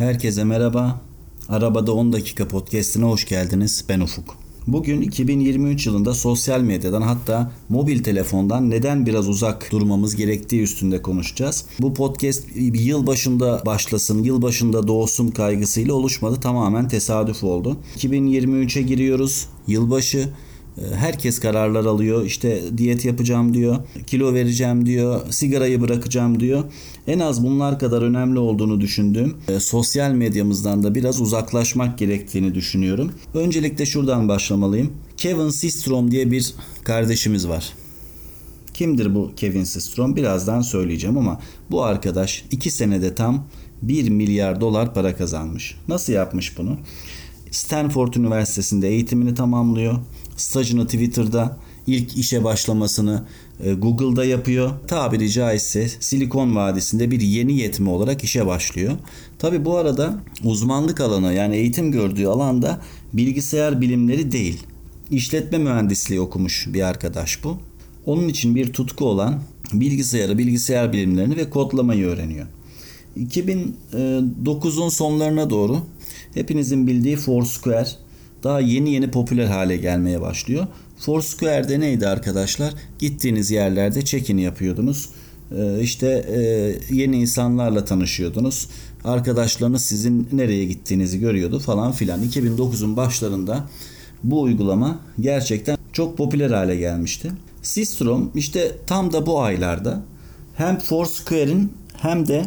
Herkese merhaba. Arabada 10 dakika podcast'ine hoş geldiniz. Ben Ufuk. Bugün 2023 yılında sosyal medyadan hatta mobil telefondan neden biraz uzak durmamız gerektiği üstünde konuşacağız. Bu podcast yıl başında başlasın, yıl başında doğsun kaygısıyla oluşmadı. Tamamen tesadüf oldu. 2023'e giriyoruz. Yılbaşı Herkes kararlar alıyor. İşte diyet yapacağım diyor. Kilo vereceğim diyor. Sigarayı bırakacağım diyor. En az bunlar kadar önemli olduğunu düşündüğüm e, sosyal medyamızdan da biraz uzaklaşmak gerektiğini düşünüyorum. Öncelikle şuradan başlamalıyım. Kevin Systrom diye bir kardeşimiz var. Kimdir bu Kevin Systrom? Birazdan söyleyeceğim ama bu arkadaş 2 senede tam 1 milyar dolar para kazanmış. Nasıl yapmış bunu? Stanford Üniversitesi'nde eğitimini tamamlıyor. Stajını Twitter'da, ilk işe başlamasını e, Google'da yapıyor. Tabiri caizse Silikon Vadisi'nde bir yeni yetme olarak işe başlıyor. Tabi bu arada uzmanlık alanı yani eğitim gördüğü alanda bilgisayar bilimleri değil. İşletme mühendisliği okumuş bir arkadaş bu. Onun için bir tutku olan bilgisayarı, bilgisayar bilimlerini ve kodlamayı öğreniyor. 2009'un sonlarına doğru hepinizin bildiği Foursquare daha yeni yeni popüler hale gelmeye başlıyor. Foursquare'de neydi arkadaşlar? Gittiğiniz yerlerde check-in yapıyordunuz. Ee, işte e, yeni insanlarla tanışıyordunuz. Arkadaşlarınız sizin nereye gittiğinizi görüyordu falan filan. 2009'un başlarında bu uygulama gerçekten çok popüler hale gelmişti. Systrom işte tam da bu aylarda hem Foursquare'in hem de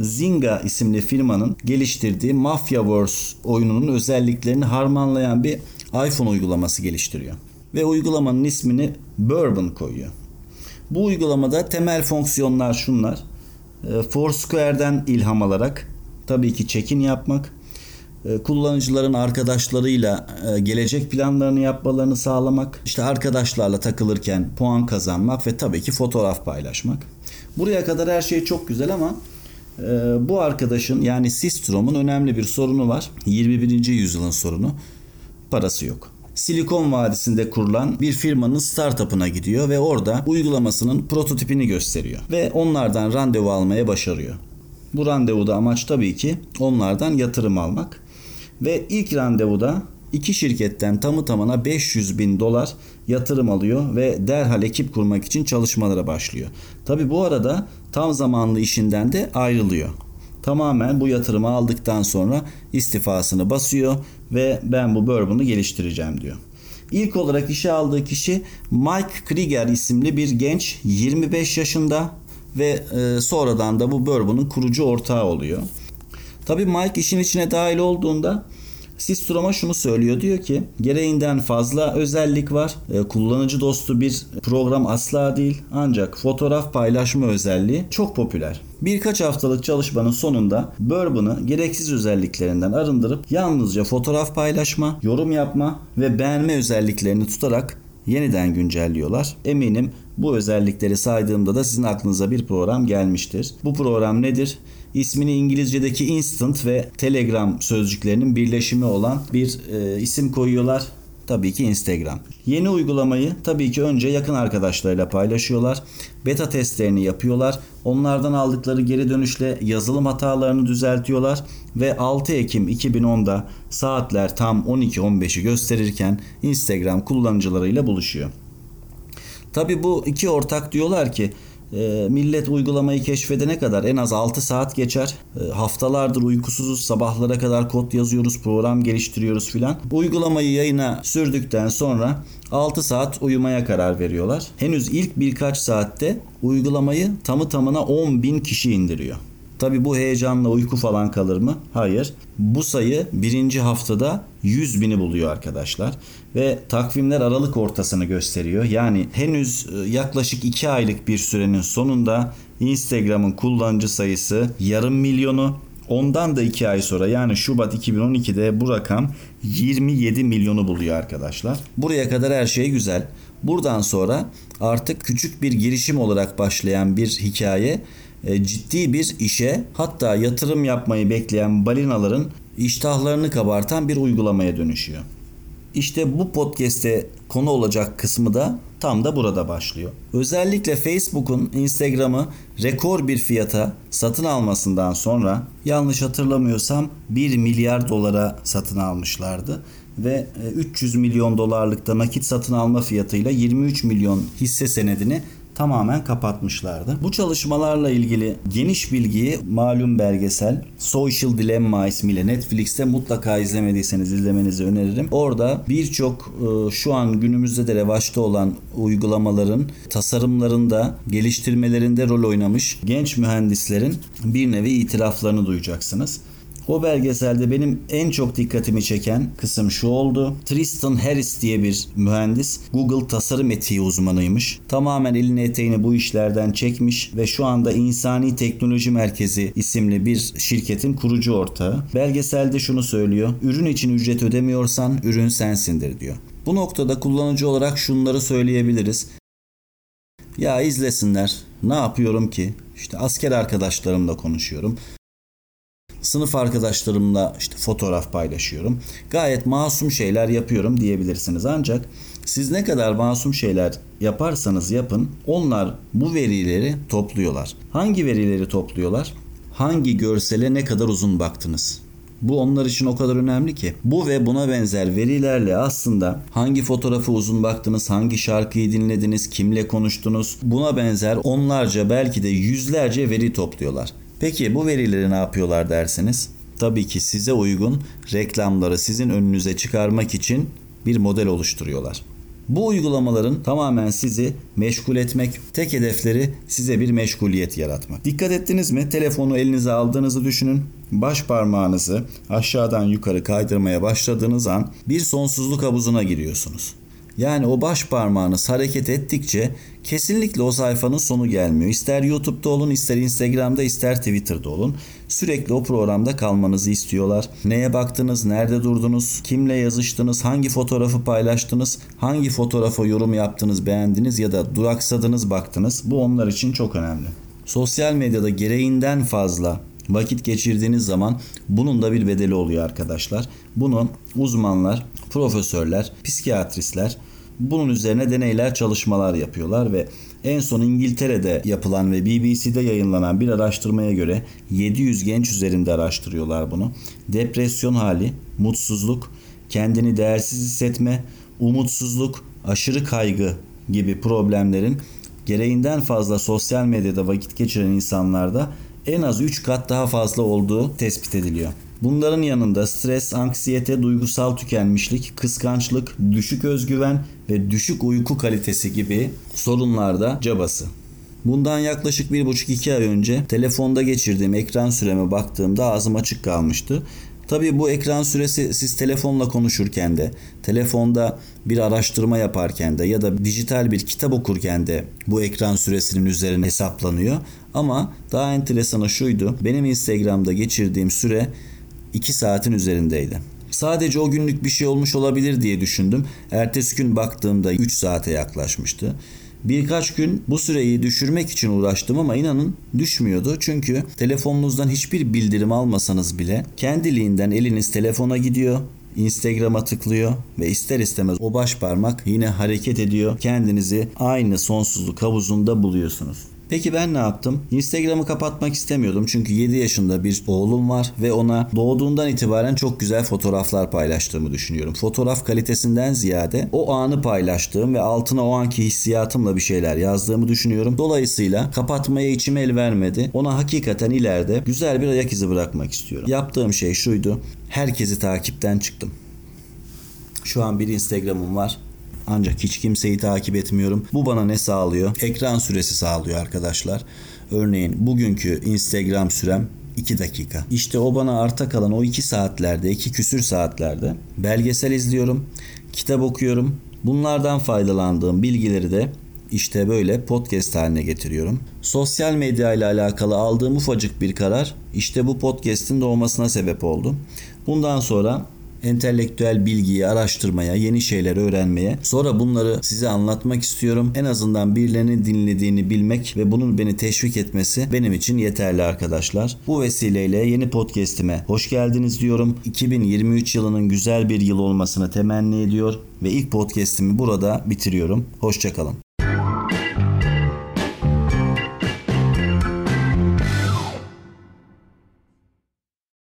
Zynga isimli firmanın geliştirdiği Mafiaverse oyununun özelliklerini harmanlayan bir iPhone uygulaması geliştiriyor. Ve uygulamanın ismini Bourbon koyuyor. Bu uygulamada temel fonksiyonlar şunlar. E, Foursquare'den ilham alarak tabii ki check-in yapmak, e, kullanıcıların arkadaşlarıyla gelecek planlarını yapmalarını sağlamak, işte arkadaşlarla takılırken puan kazanmak ve tabii ki fotoğraf paylaşmak. Buraya kadar her şey çok güzel ama ee, bu arkadaşın yani Systrom'un önemli bir sorunu var. 21. yüzyılın sorunu. Parası yok. Silikon Vadisi'nde kurulan bir firmanın startup'ına gidiyor ve orada uygulamasının prototipini gösteriyor. Ve onlardan randevu almaya başarıyor. Bu randevuda amaç tabii ki onlardan yatırım almak. Ve ilk randevuda iki şirketten tamı tamına 500 bin dolar yatırım alıyor ve derhal ekip kurmak için çalışmalara başlıyor. Tabi bu arada tam zamanlı işinden de ayrılıyor. Tamamen bu yatırımı aldıktan sonra istifasını basıyor ve ben bu bourbon'u geliştireceğim diyor. İlk olarak işe aldığı kişi Mike Krieger isimli bir genç 25 yaşında ve e, sonradan da bu bourbon'un kurucu ortağı oluyor. Tabi Mike işin içine dahil olduğunda Sistrom'a şunu söylüyor diyor ki gereğinden fazla özellik var. E, kullanıcı dostu bir program asla değil ancak fotoğraf paylaşma özelliği çok popüler. Birkaç haftalık çalışmanın sonunda Bourbon'ı gereksiz özelliklerinden arındırıp yalnızca fotoğraf paylaşma, yorum yapma ve beğenme özelliklerini tutarak yeniden güncelliyorlar. Eminim bu özellikleri saydığımda da sizin aklınıza bir program gelmiştir. Bu program nedir? ismini İngilizce'deki instant ve telegram sözcüklerinin birleşimi olan bir e, isim koyuyorlar. Tabii ki Instagram. Yeni uygulamayı tabii ki önce yakın arkadaşlarıyla paylaşıyorlar. Beta testlerini yapıyorlar. Onlardan aldıkları geri dönüşle yazılım hatalarını düzeltiyorlar ve 6 Ekim 2010'da saatler tam 12-15'i gösterirken Instagram kullanıcılarıyla buluşuyor. Tabii bu iki ortak diyorlar ki e, millet uygulamayı keşfedene kadar en az 6 saat geçer. E, haftalardır uykusuzuz. Sabahlara kadar kod yazıyoruz, program geliştiriyoruz filan. Uygulamayı yayına sürdükten sonra 6 saat uyumaya karar veriyorlar. Henüz ilk birkaç saatte uygulamayı tamı tamına 10 bin kişi indiriyor. Tabi bu heyecanla uyku falan kalır mı? Hayır. Bu sayı birinci haftada 100 bini buluyor arkadaşlar. Ve takvimler Aralık ortasını gösteriyor. Yani henüz e, yaklaşık 2 aylık bir sürenin sonunda Instagram'ın kullanıcı sayısı yarım milyonu Ondan da 2 ay sonra yani Şubat 2012'de bu rakam 27 milyonu buluyor arkadaşlar. Buraya kadar her şey güzel. Buradan sonra artık küçük bir girişim olarak başlayan bir hikaye e, ciddi bir işe hatta yatırım yapmayı bekleyen balinaların iştahlarını kabartan bir uygulamaya dönüşüyor. İşte bu podcast'te konu olacak kısmı da tam da burada başlıyor. Özellikle Facebook'un Instagram'ı rekor bir fiyata satın almasından sonra yanlış hatırlamıyorsam 1 milyar dolara satın almışlardı ve 300 e, milyon dolarlıkta nakit satın alma fiyatıyla 23 milyon hisse senedini tamamen kapatmışlardı. Bu çalışmalarla ilgili geniş bilgiyi malum belgesel Social Dilemma ismiyle Netflix'te mutlaka izlemediyseniz izlemenizi öneririm. Orada birçok e, şu an günümüzde de revaçta olan uygulamaların tasarımlarında, geliştirmelerinde rol oynamış genç mühendislerin bir nevi itiraflarını duyacaksınız. O belgeselde benim en çok dikkatimi çeken kısım şu oldu. Tristan Harris diye bir mühendis Google tasarım etiği uzmanıymış. Tamamen elini eteğini bu işlerden çekmiş ve şu anda İnsani Teknoloji Merkezi isimli bir şirketin kurucu ortağı. Belgeselde şunu söylüyor. Ürün için ücret ödemiyorsan ürün sensindir diyor. Bu noktada kullanıcı olarak şunları söyleyebiliriz. Ya izlesinler. Ne yapıyorum ki? İşte asker arkadaşlarımla konuşuyorum. Sınıf arkadaşlarımla işte fotoğraf paylaşıyorum. Gayet masum şeyler yapıyorum diyebilirsiniz. Ancak siz ne kadar masum şeyler yaparsanız yapın onlar bu verileri topluyorlar. Hangi verileri topluyorlar? Hangi görsele ne kadar uzun baktınız? Bu onlar için o kadar önemli ki. Bu ve buna benzer verilerle aslında hangi fotoğrafı uzun baktınız, hangi şarkıyı dinlediniz, kimle konuştunuz buna benzer onlarca belki de yüzlerce veri topluyorlar. Peki bu verileri ne yapıyorlar dersiniz? Tabii ki size uygun reklamları sizin önünüze çıkarmak için bir model oluşturuyorlar. Bu uygulamaların tamamen sizi meşgul etmek, tek hedefleri size bir meşguliyet yaratmak. Dikkat ettiniz mi? Telefonu elinize aldığınızı düşünün. Baş parmağınızı aşağıdan yukarı kaydırmaya başladığınız an bir sonsuzluk havuzuna giriyorsunuz. Yani o baş parmağınız hareket ettikçe kesinlikle o sayfanın sonu gelmiyor. İster YouTube'da olun, ister Instagram'da, ister Twitter'da olun. Sürekli o programda kalmanızı istiyorlar. Neye baktınız, nerede durdunuz, kimle yazıştınız, hangi fotoğrafı paylaştınız, hangi fotoğrafa yorum yaptınız, beğendiniz ya da duraksadınız, baktınız. Bu onlar için çok önemli. Sosyal medyada gereğinden fazla vakit geçirdiğiniz zaman bunun da bir bedeli oluyor arkadaşlar. Bunu uzmanlar, profesörler, psikiyatristler bunun üzerine deneyler, çalışmalar yapıyorlar ve en son İngiltere'de yapılan ve BBC'de yayınlanan bir araştırmaya göre 700 genç üzerinde araştırıyorlar bunu. Depresyon hali, mutsuzluk, kendini değersiz hissetme, umutsuzluk, aşırı kaygı gibi problemlerin gereğinden fazla sosyal medyada vakit geçiren insanlarda en az 3 kat daha fazla olduğu tespit ediliyor. Bunların yanında stres, anksiyete, duygusal tükenmişlik, kıskançlık, düşük özgüven ve düşük uyku kalitesi gibi sorunlarda cabası. Bundan yaklaşık 1,5-2 ay önce telefonda geçirdiğim ekran süreme baktığımda ağzım açık kalmıştı. Tabii bu ekran süresi siz telefonla konuşurken de, telefonda bir araştırma yaparken de ya da dijital bir kitap okurken de bu ekran süresinin üzerine hesaplanıyor. Ama daha enteresanı şuydu. Benim Instagram'da geçirdiğim süre 2 saatin üzerindeydi. Sadece o günlük bir şey olmuş olabilir diye düşündüm. Ertesi gün baktığımda 3 saate yaklaşmıştı. Birkaç gün bu süreyi düşürmek için uğraştım ama inanın düşmüyordu. Çünkü telefonunuzdan hiçbir bildirim almasanız bile kendiliğinden eliniz telefona gidiyor. Instagram'a tıklıyor ve ister istemez o baş parmak yine hareket ediyor. Kendinizi aynı sonsuzluk havuzunda buluyorsunuz. Peki ben ne yaptım? Instagram'ı kapatmak istemiyordum çünkü 7 yaşında bir oğlum var ve ona doğduğundan itibaren çok güzel fotoğraflar paylaştığımı düşünüyorum. Fotoğraf kalitesinden ziyade o anı paylaştığım ve altına o anki hissiyatımla bir şeyler yazdığımı düşünüyorum. Dolayısıyla kapatmaya içim el vermedi. Ona hakikaten ileride güzel bir ayak izi bırakmak istiyorum. Yaptığım şey şuydu. Herkesi takipten çıktım. Şu an bir Instagram'ım var. Ancak hiç kimseyi takip etmiyorum. Bu bana ne sağlıyor? Ekran süresi sağlıyor arkadaşlar. Örneğin bugünkü Instagram sürem 2 dakika. İşte o bana arta kalan o 2 saatlerde, 2 küsür saatlerde belgesel izliyorum, kitap okuyorum. Bunlardan faydalandığım bilgileri de işte böyle podcast haline getiriyorum. Sosyal medya ile alakalı aldığım ufacık bir karar işte bu podcast'in doğmasına sebep oldu. Bundan sonra entelektüel bilgiyi araştırmaya, yeni şeyler öğrenmeye, sonra bunları size anlatmak istiyorum. En azından birilerinin dinlediğini bilmek ve bunun beni teşvik etmesi benim için yeterli arkadaşlar. Bu vesileyle yeni podcast'ime hoş geldiniz diyorum. 2023 yılının güzel bir yıl olmasını temenni ediyor ve ilk podcast'imi burada bitiriyorum. Hoşçakalın.